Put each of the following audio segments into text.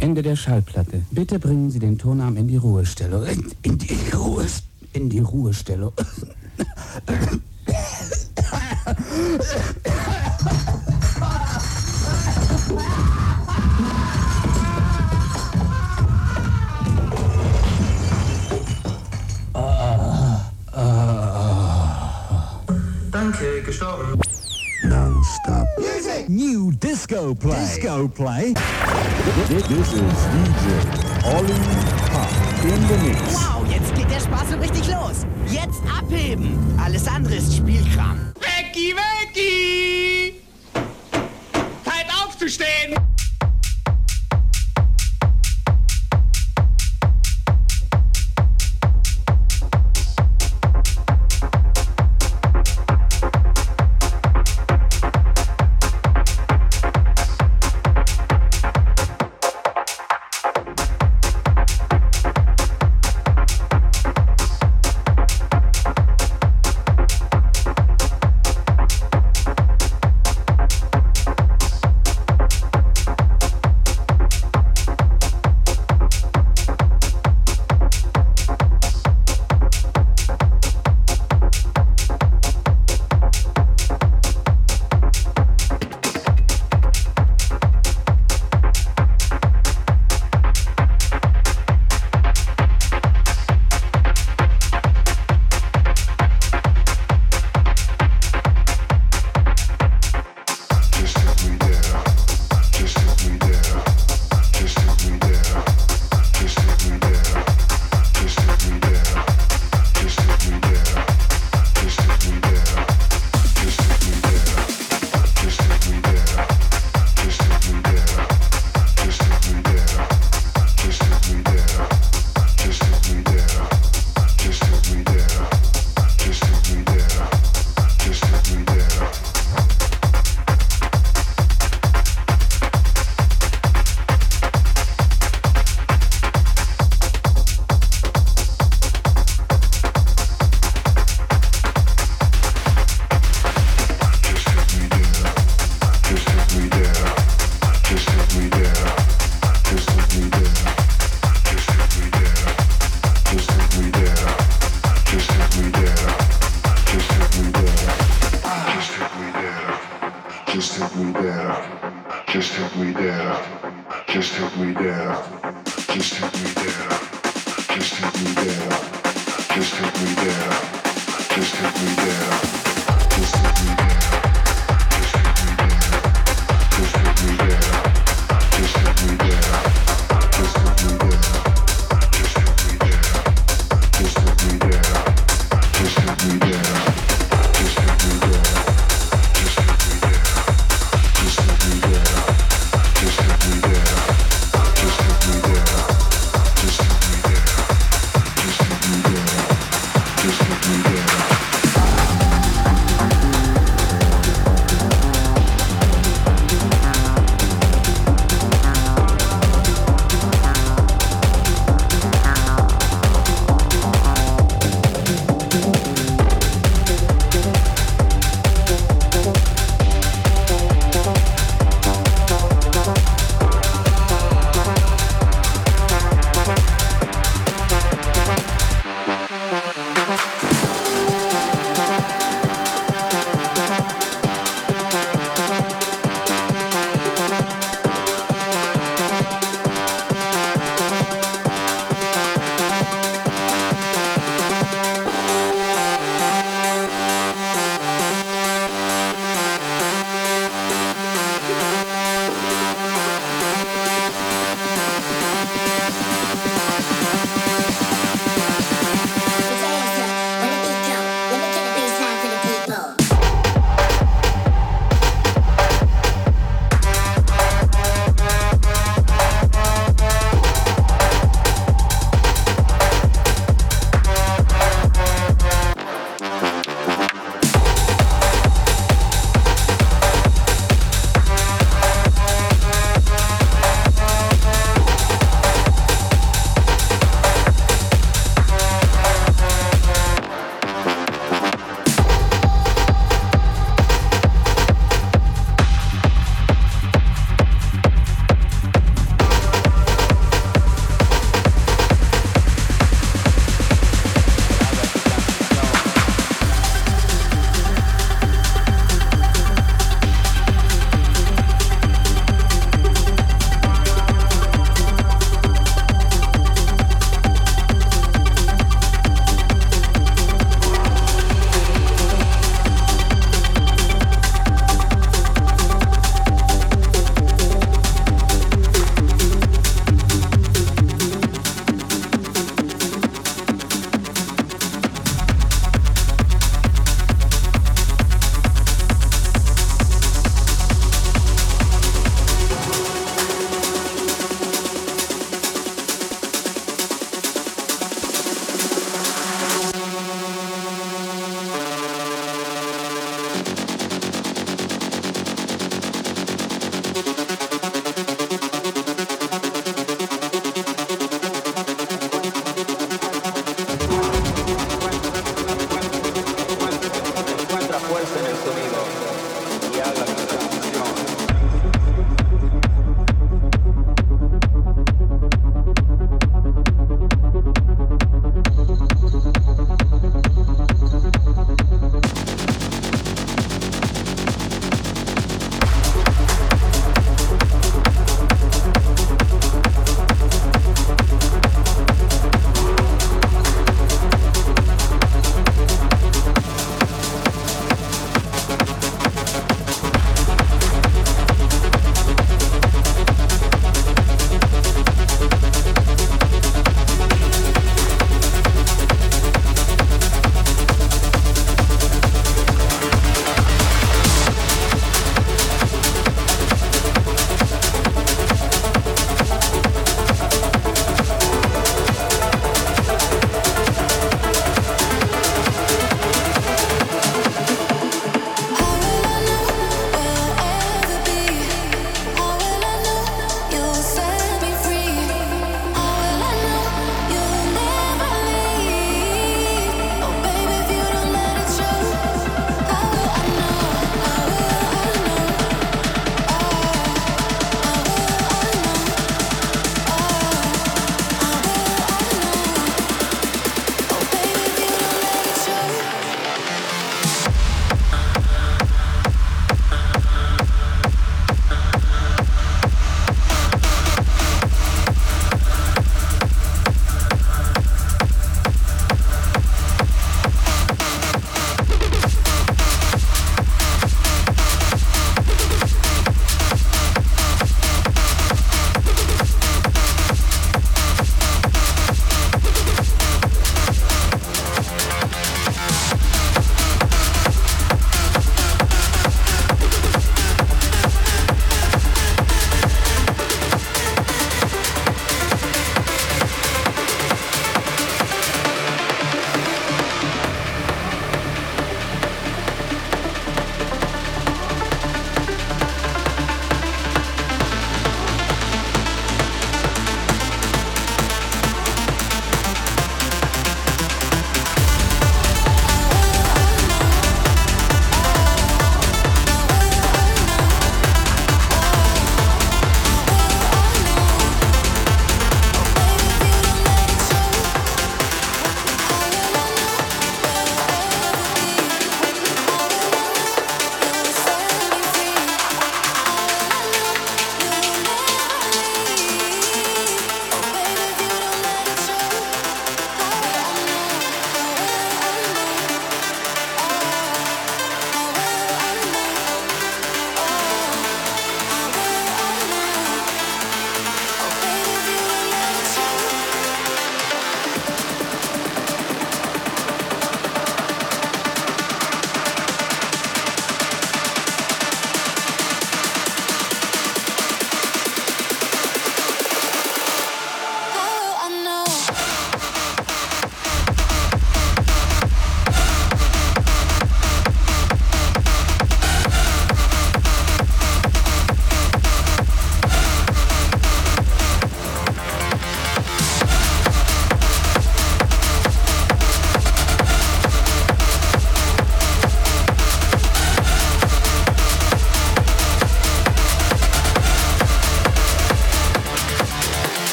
Ende der Schallplatte. Bitte bringen Sie den Tonarm in die Ruhestellung. In, in die Ruhe, in die Ruhestellung. Danke, gestorben. New disco play. Disco play. This, this is DJ Ollie Pop in the mix. Wow, jetzt geht der Spaß so richtig los. Jetzt abheben. Alles andere ist Spielkram. Wecki, Wecki! Zeit aufzustehen!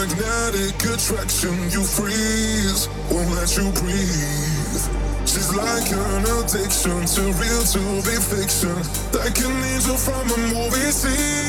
magnetic attraction, you freeze, won't let you breathe. She's like an addiction to real to be fiction, like an angel from a movie scene.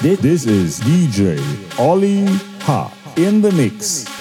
This is DJ Ollie Ha in the mix.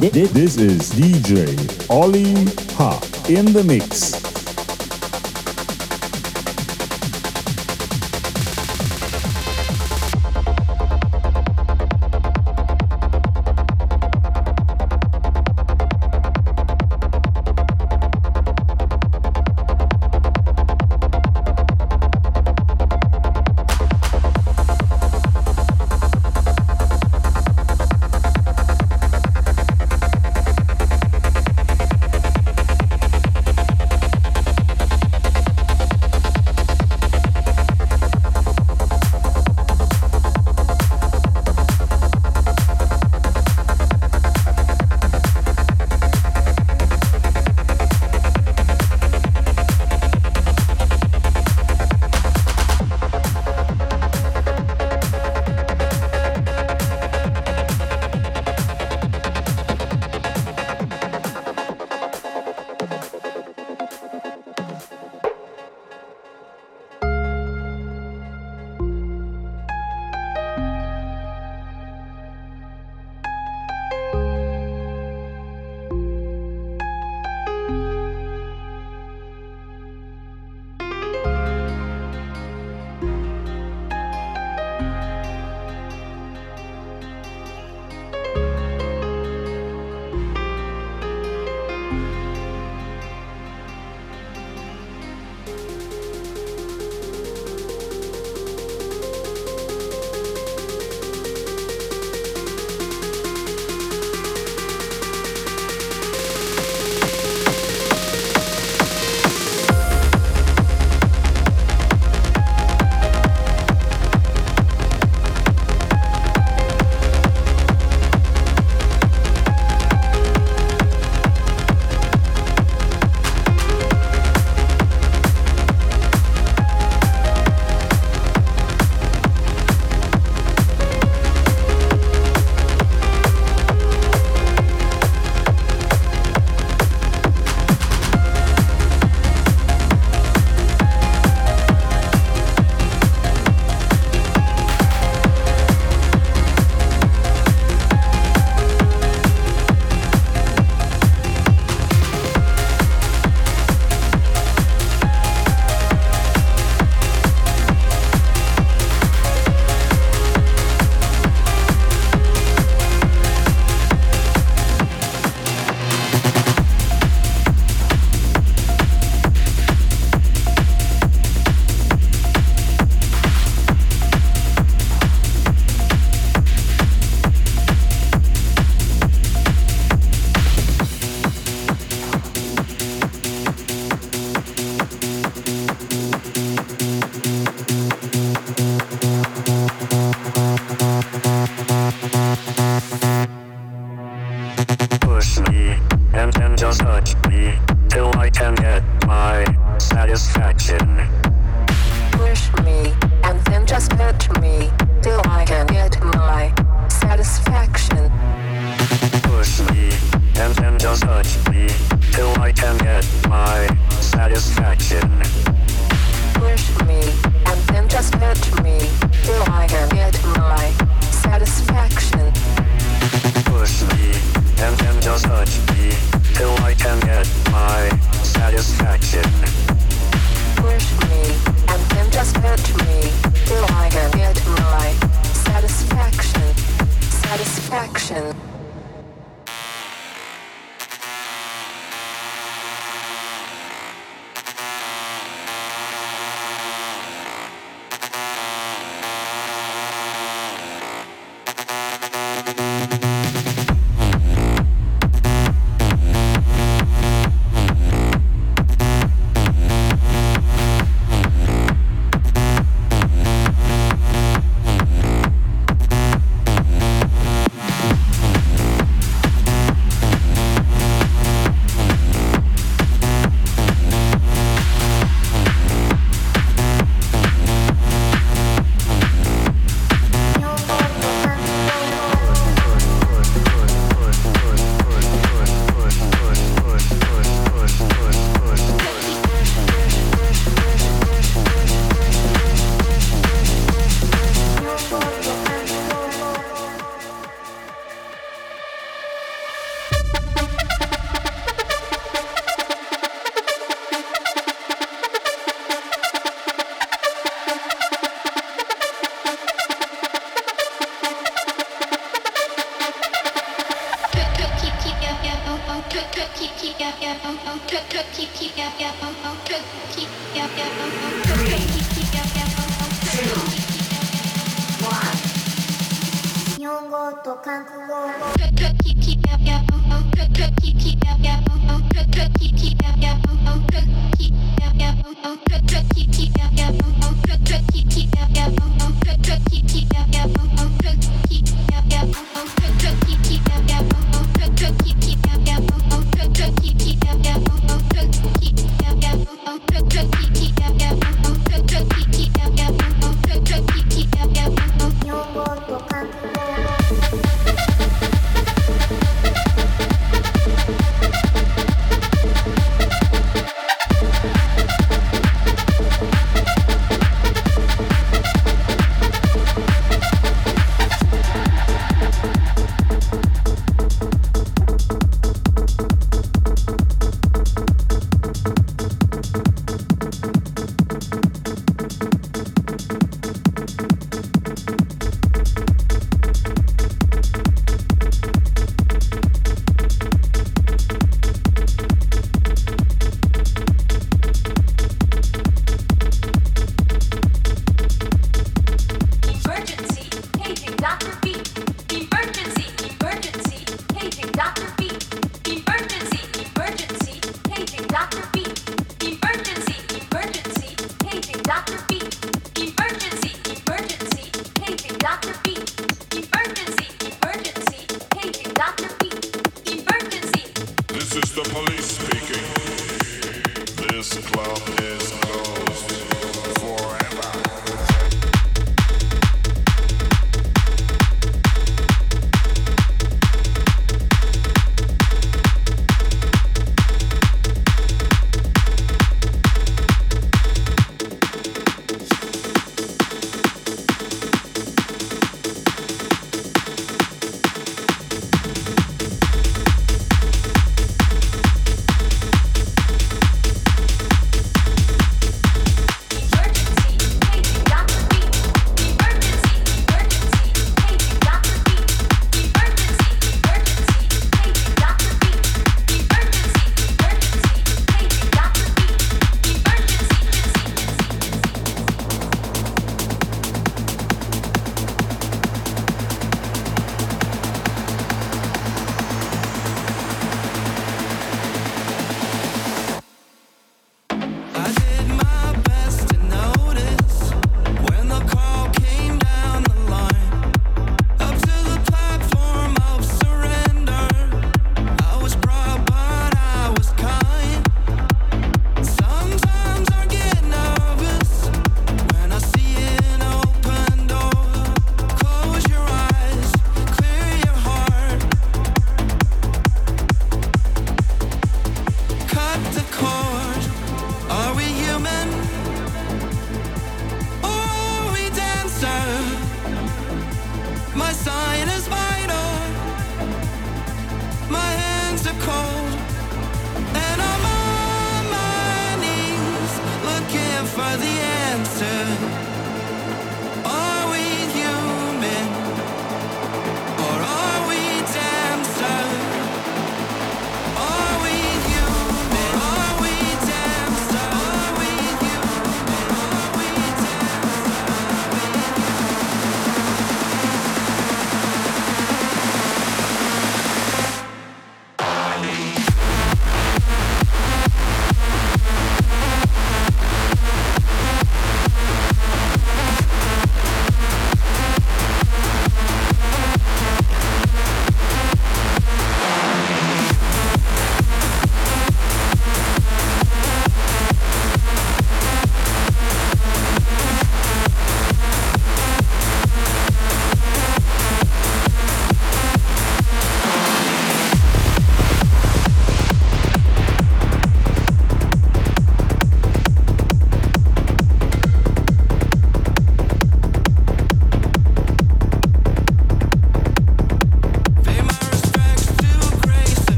This is DJ Ollie Ha in the mix.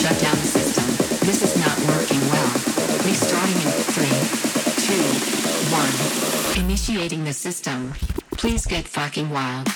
Shut down the system. This is not working well. Restarting in three, two, one. Initiating the system. Please get fucking wild.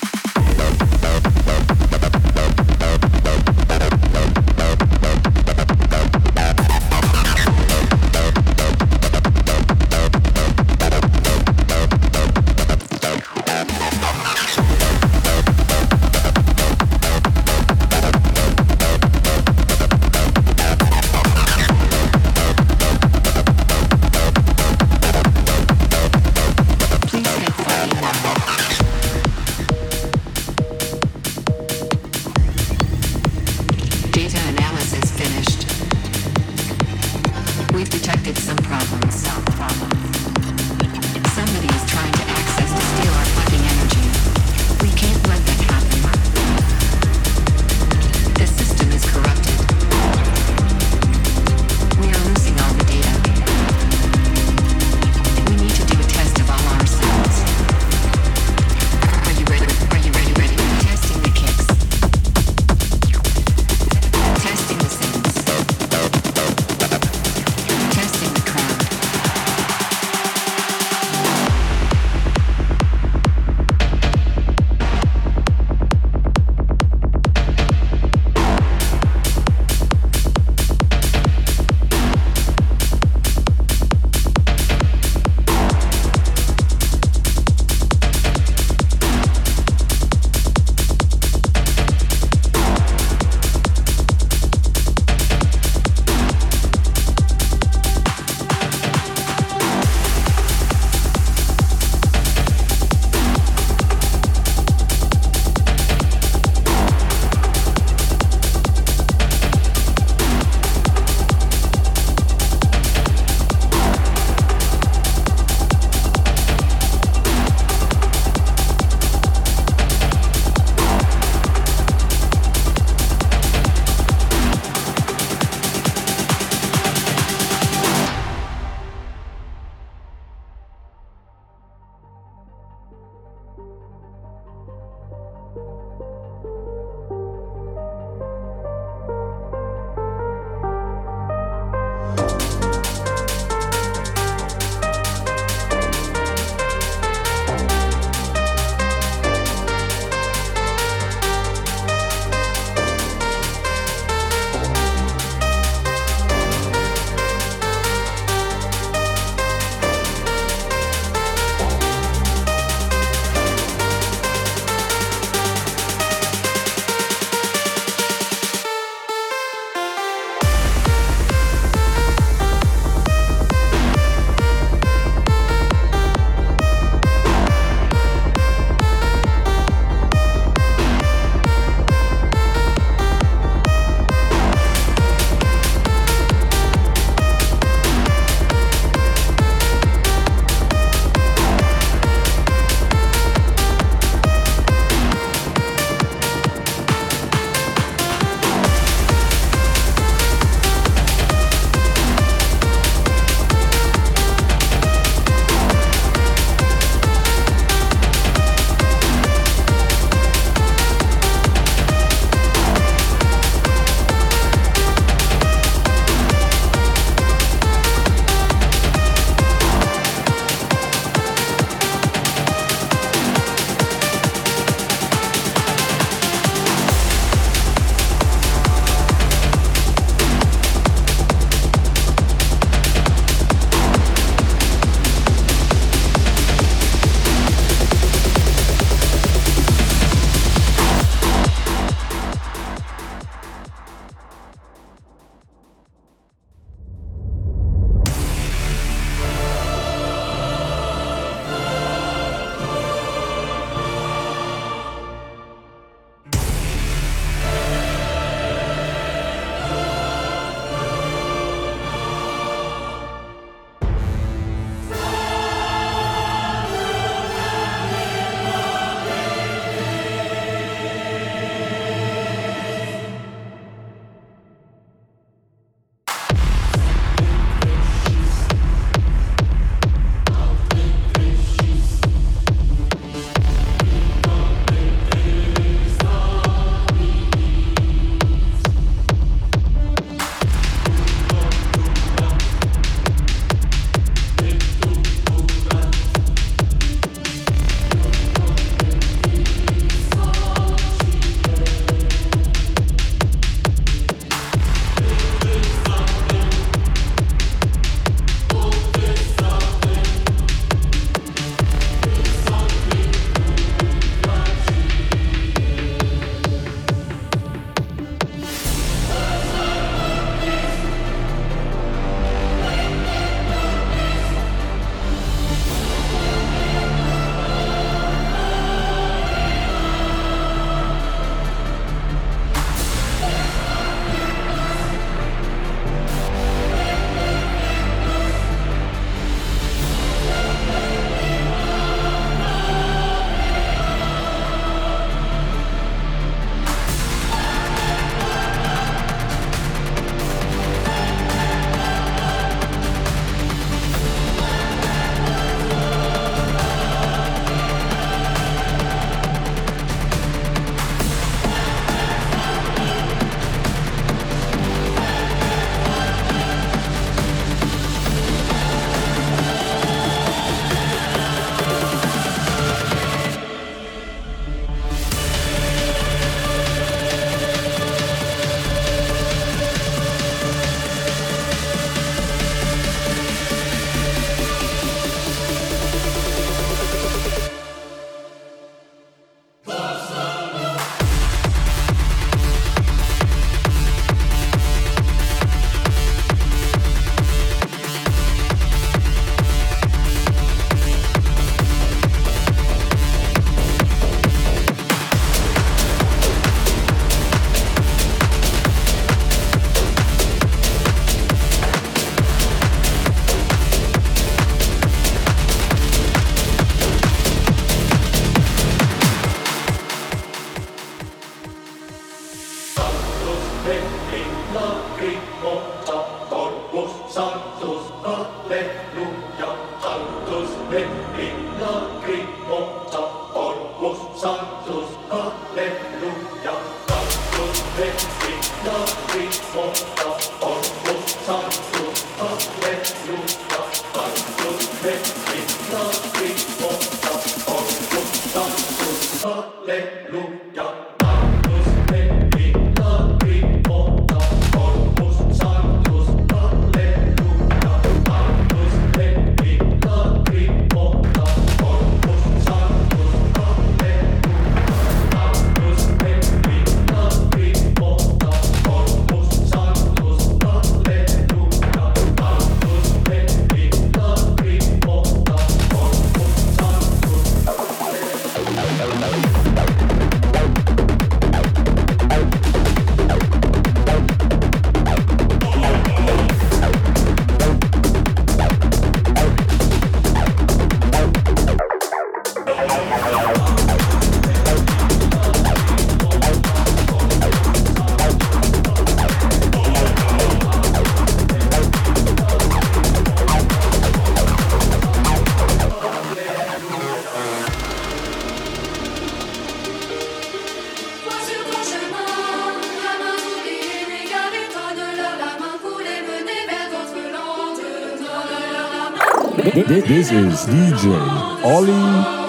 This is DJ Ollie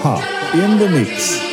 Ha in the mix.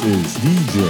This is DJ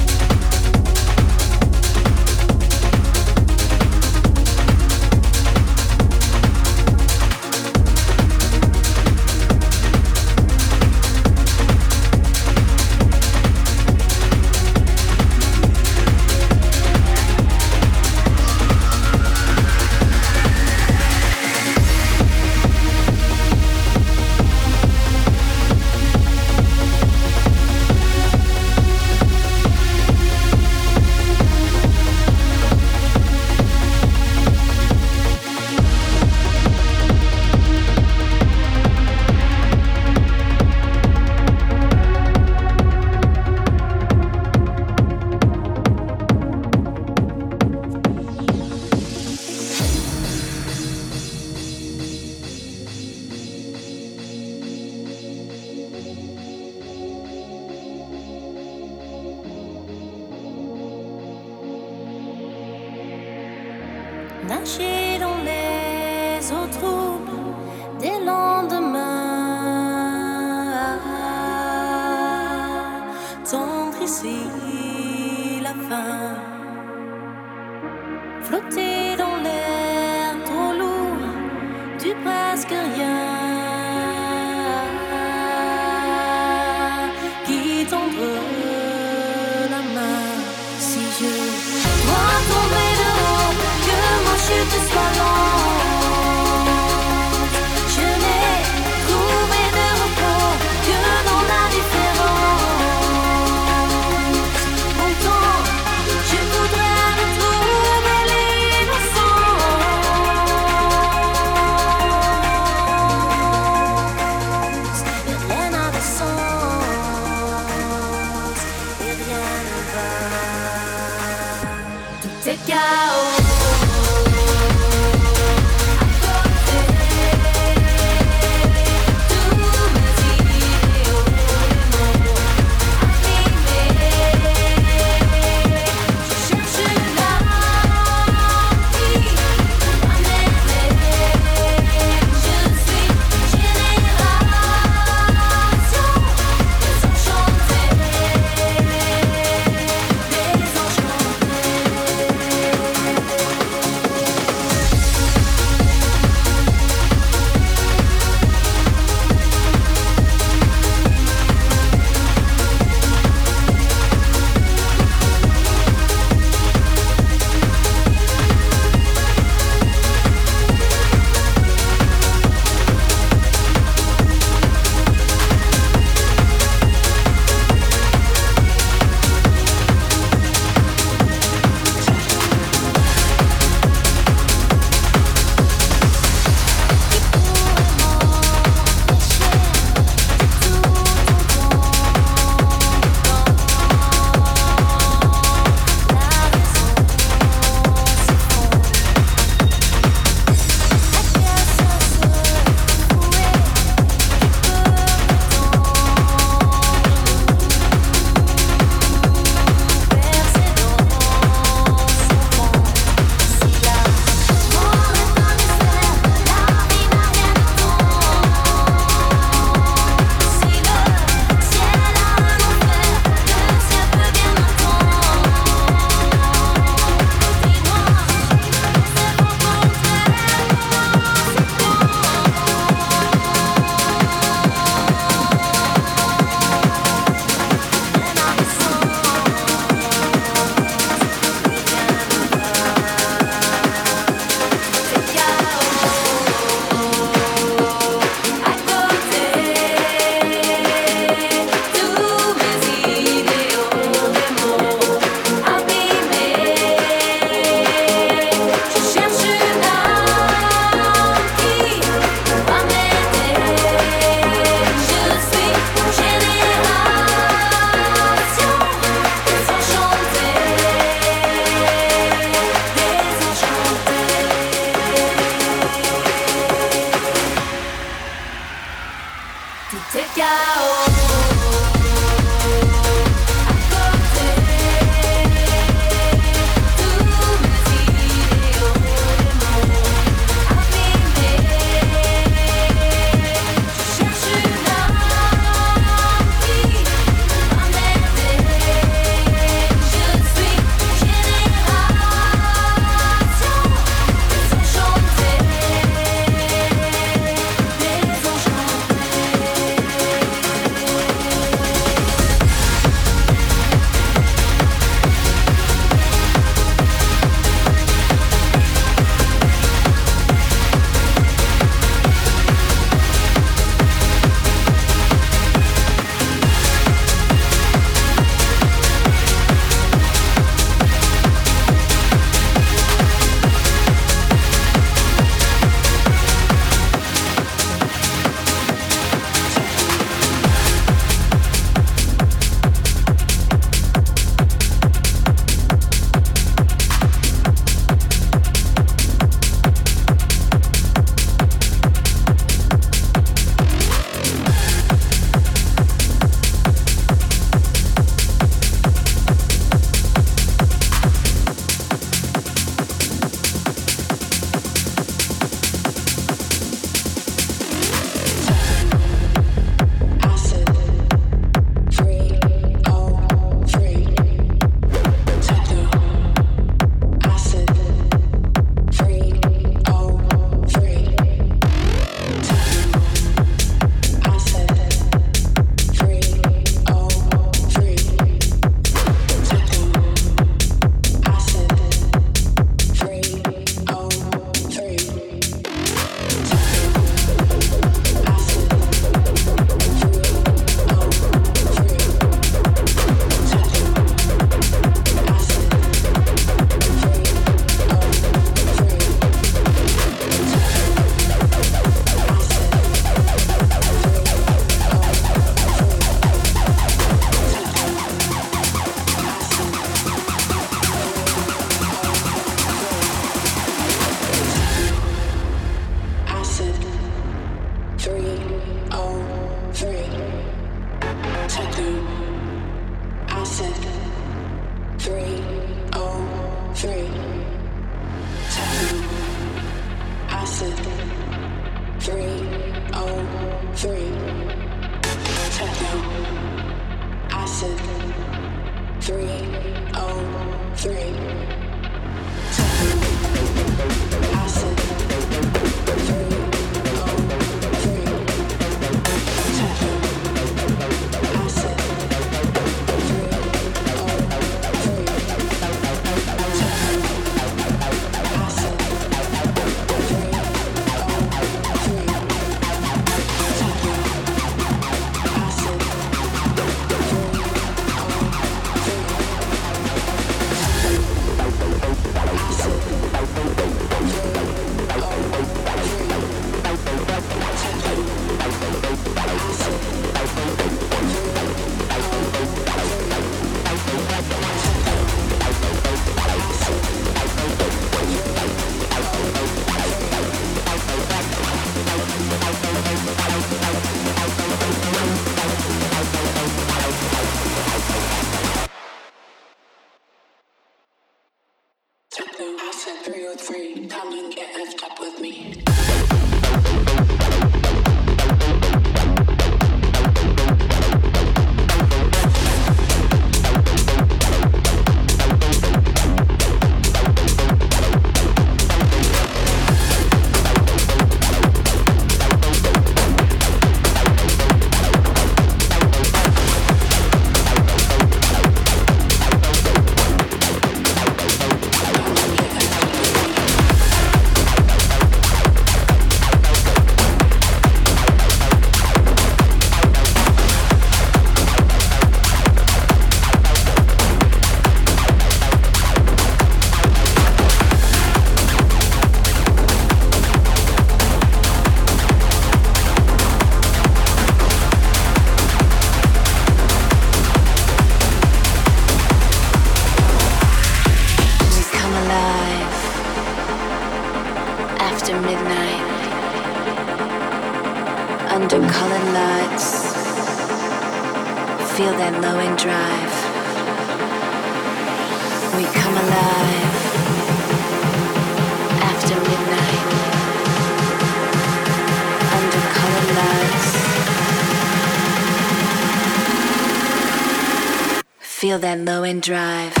That low end drive.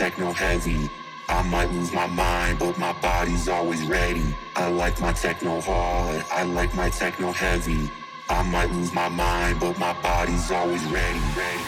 techno heavy. I might lose my mind, but my body's always ready. I like my techno hard, I like my techno heavy. I might lose my mind, but my body's always ready, ready.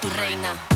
Tu reina.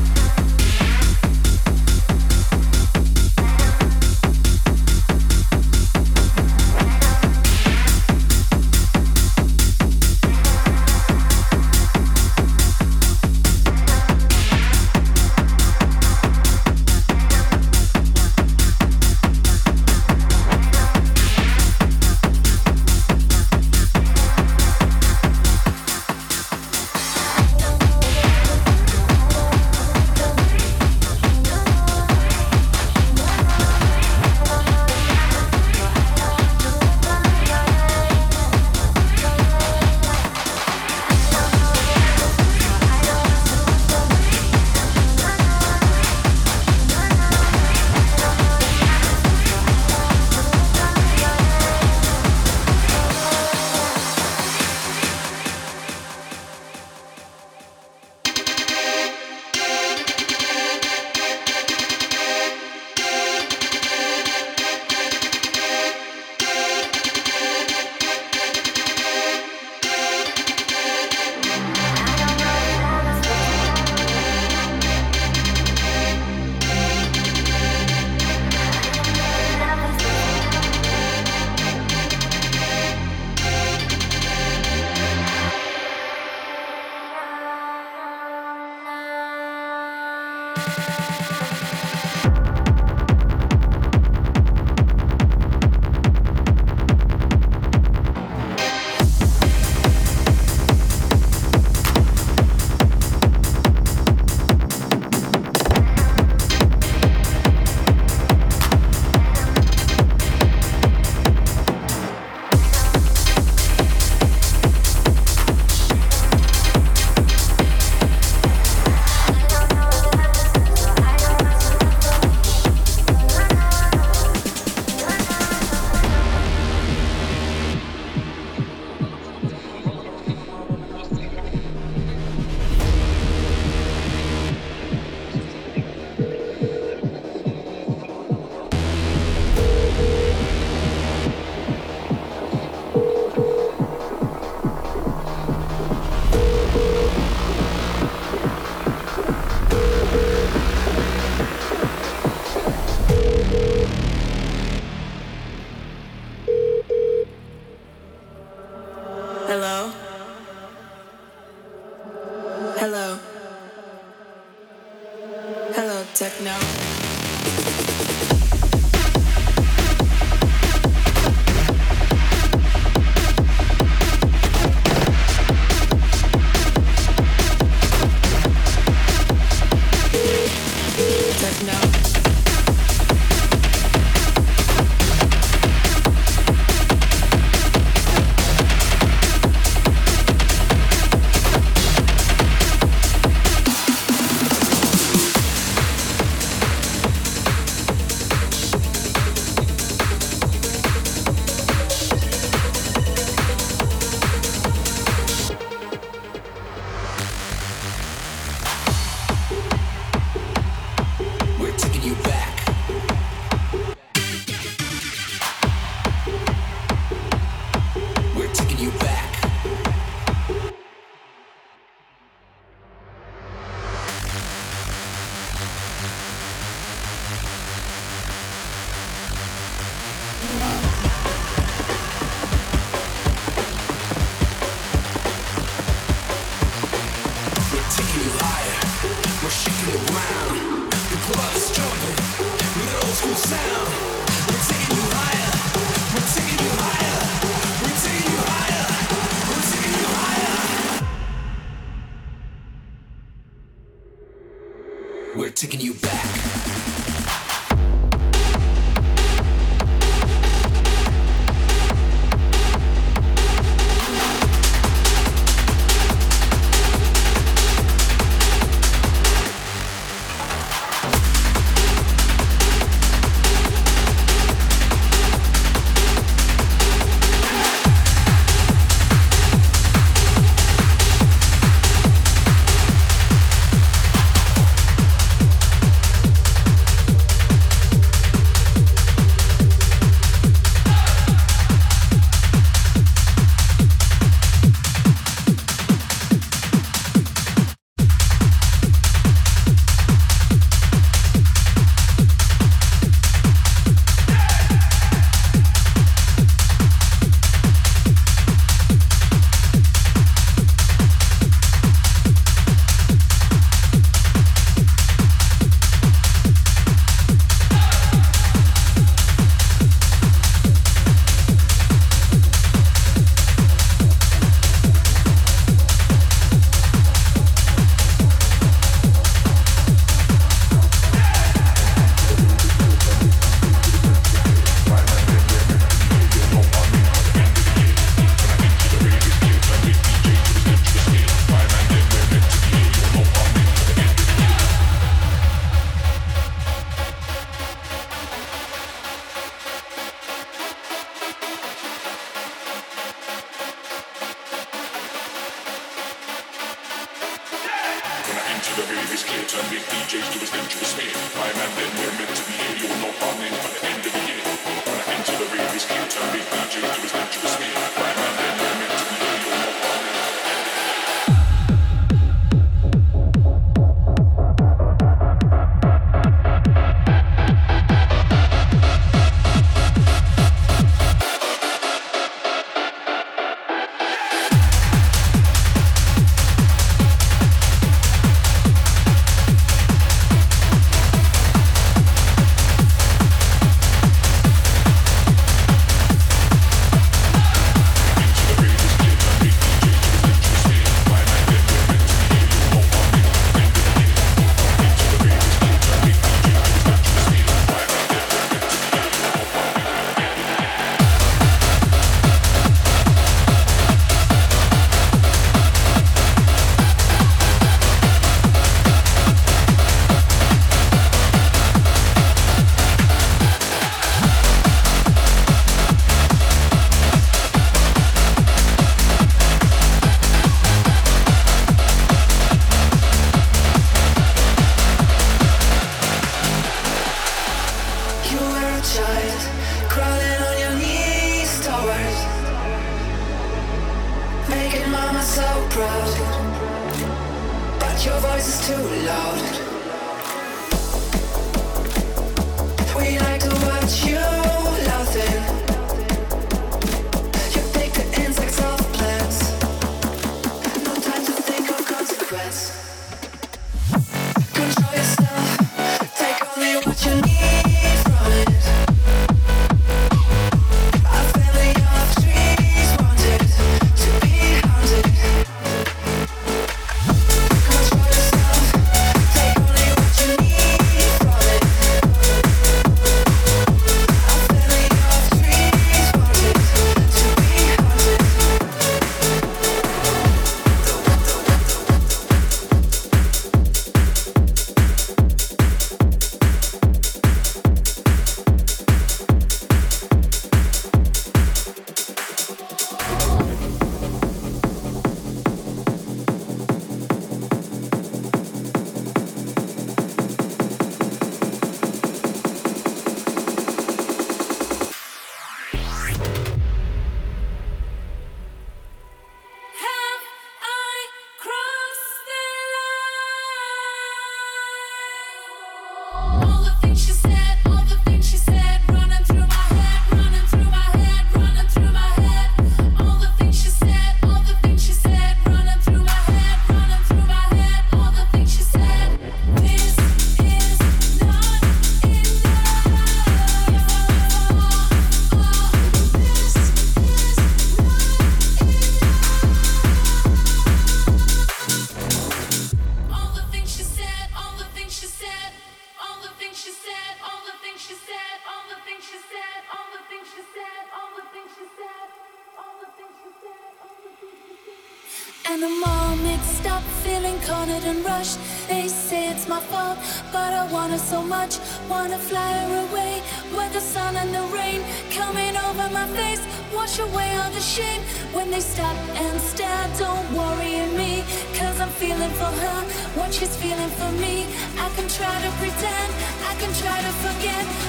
she's feeling for me. I can try to pretend, I can try to forget.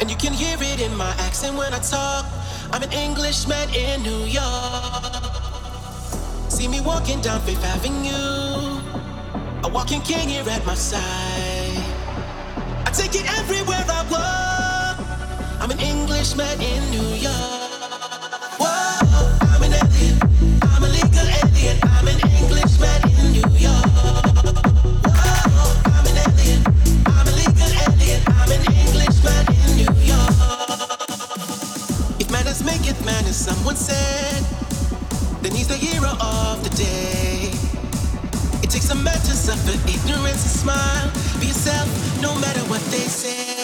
And you can hear it in my accent when I talk. I'm an Englishman in New York. See me walking down Fifth Avenue. A walking king here at my side. I take it everywhere I walk. I'm an Englishman in New York. man is someone said that he's the hero of the day. It takes a man to suffer ignorance and smile. Be yourself, no matter what they say.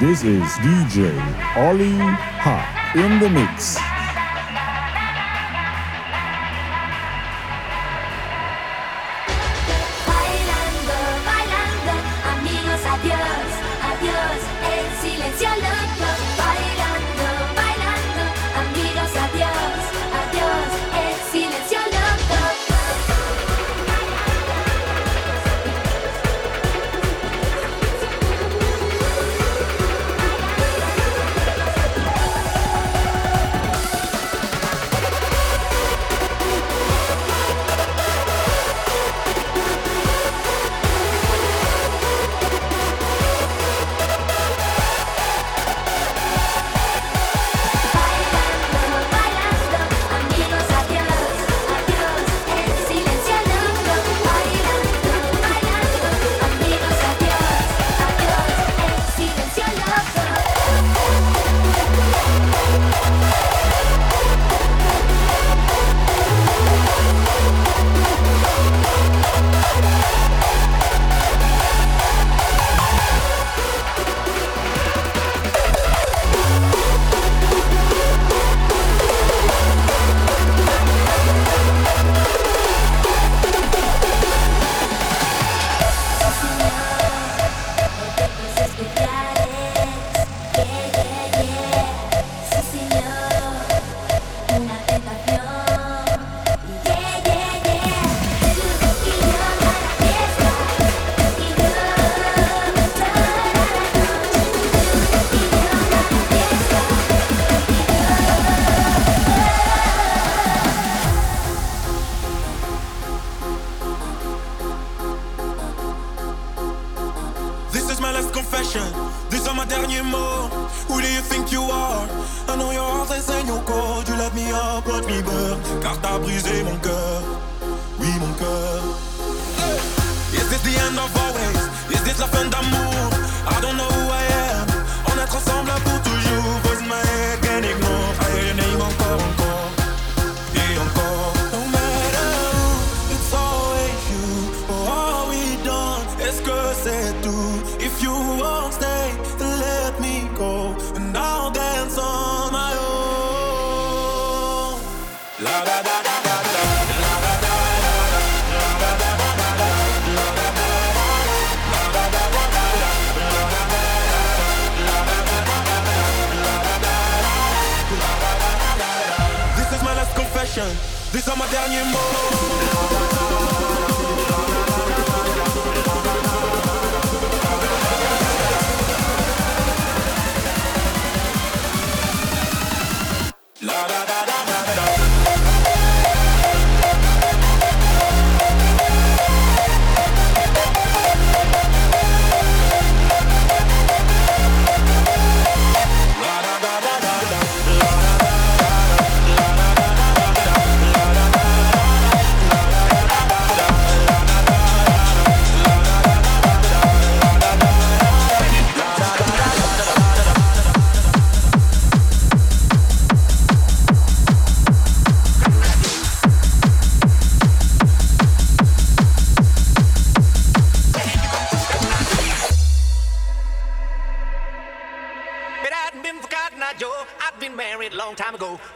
This is DJ Ollie Ha in the mix.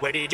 Where did you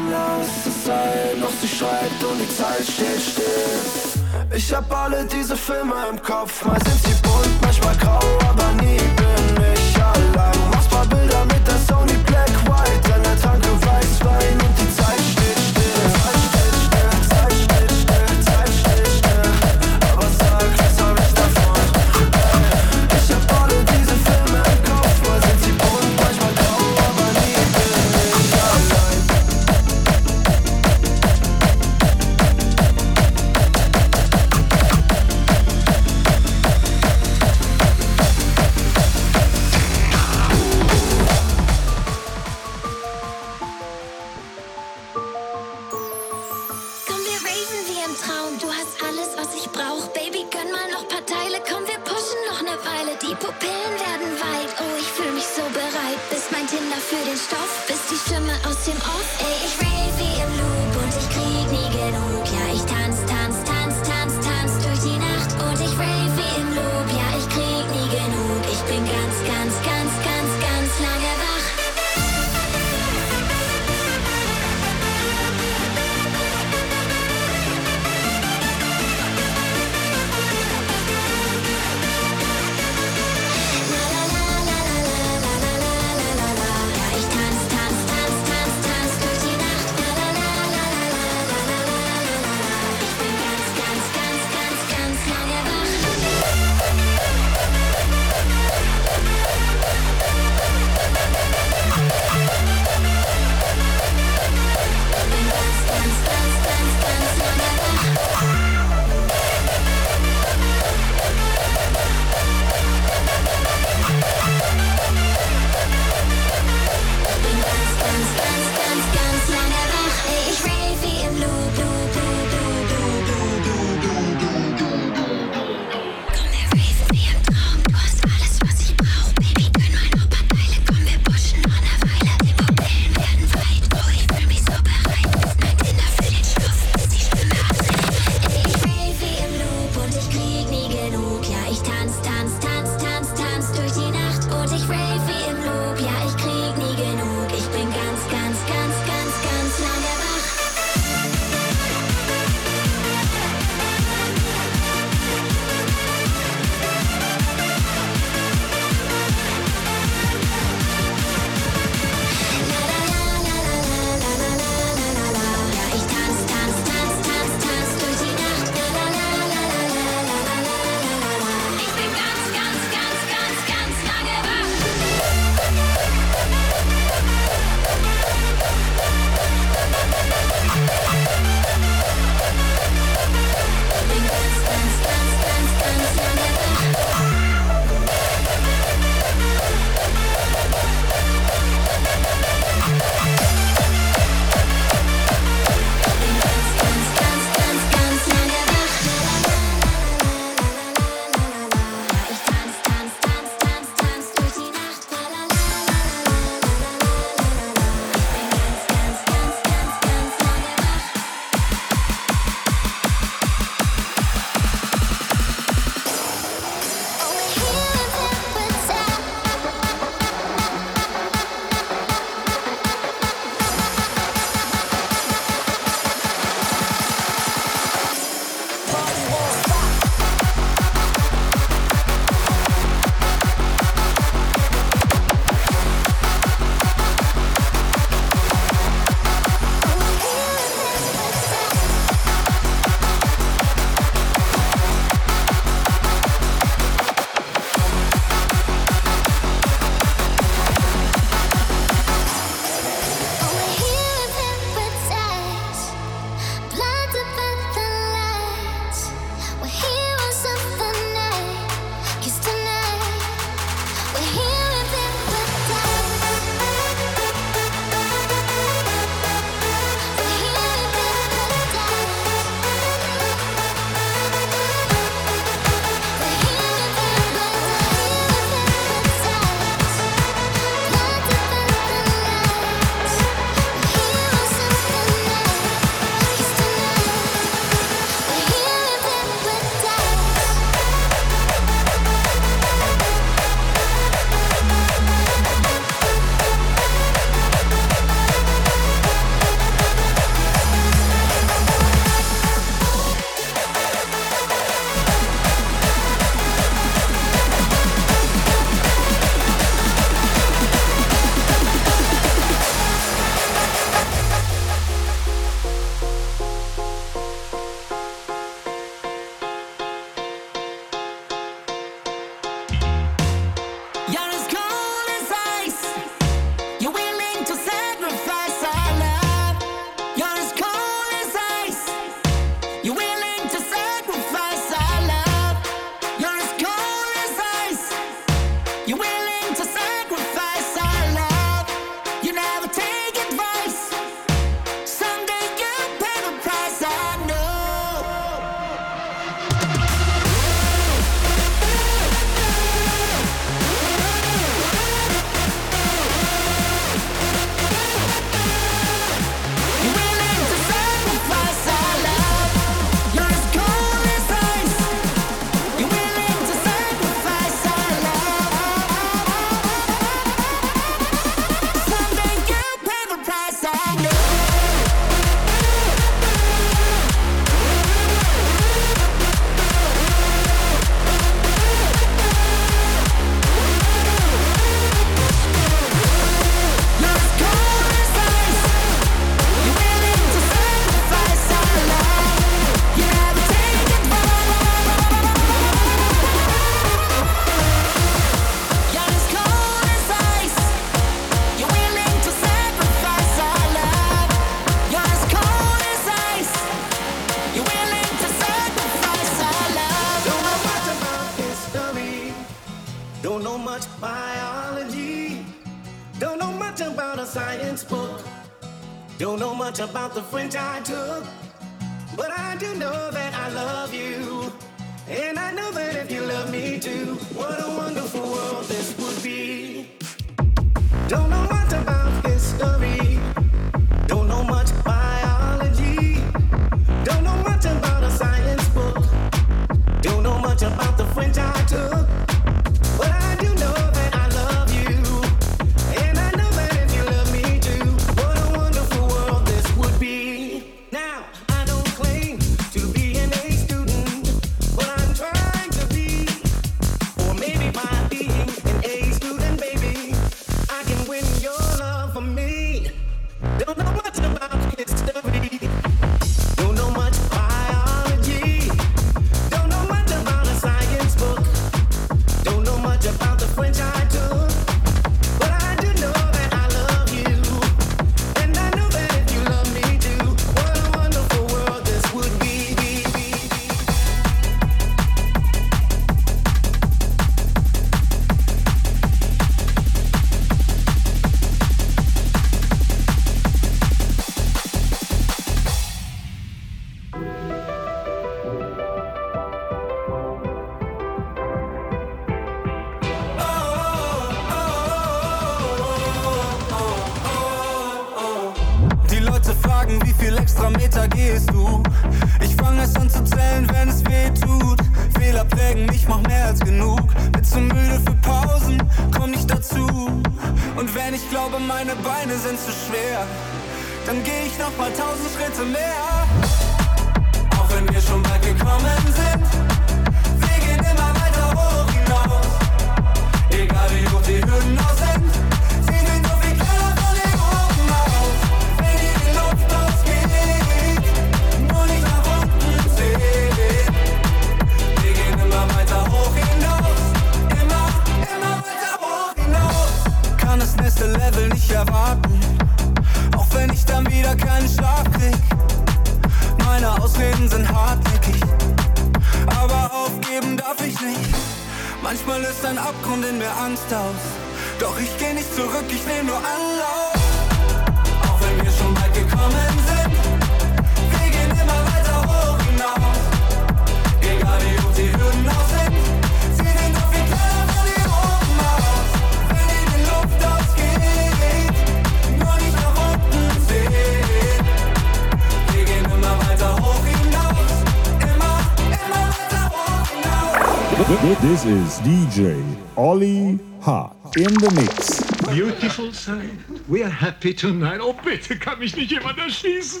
ist DJ Olli Hart in the mix. Beautiful sign, We are happy tonight. Oh bitte, kann mich nicht jemand erschießen.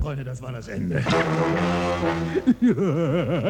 Freunde, das war das Ende.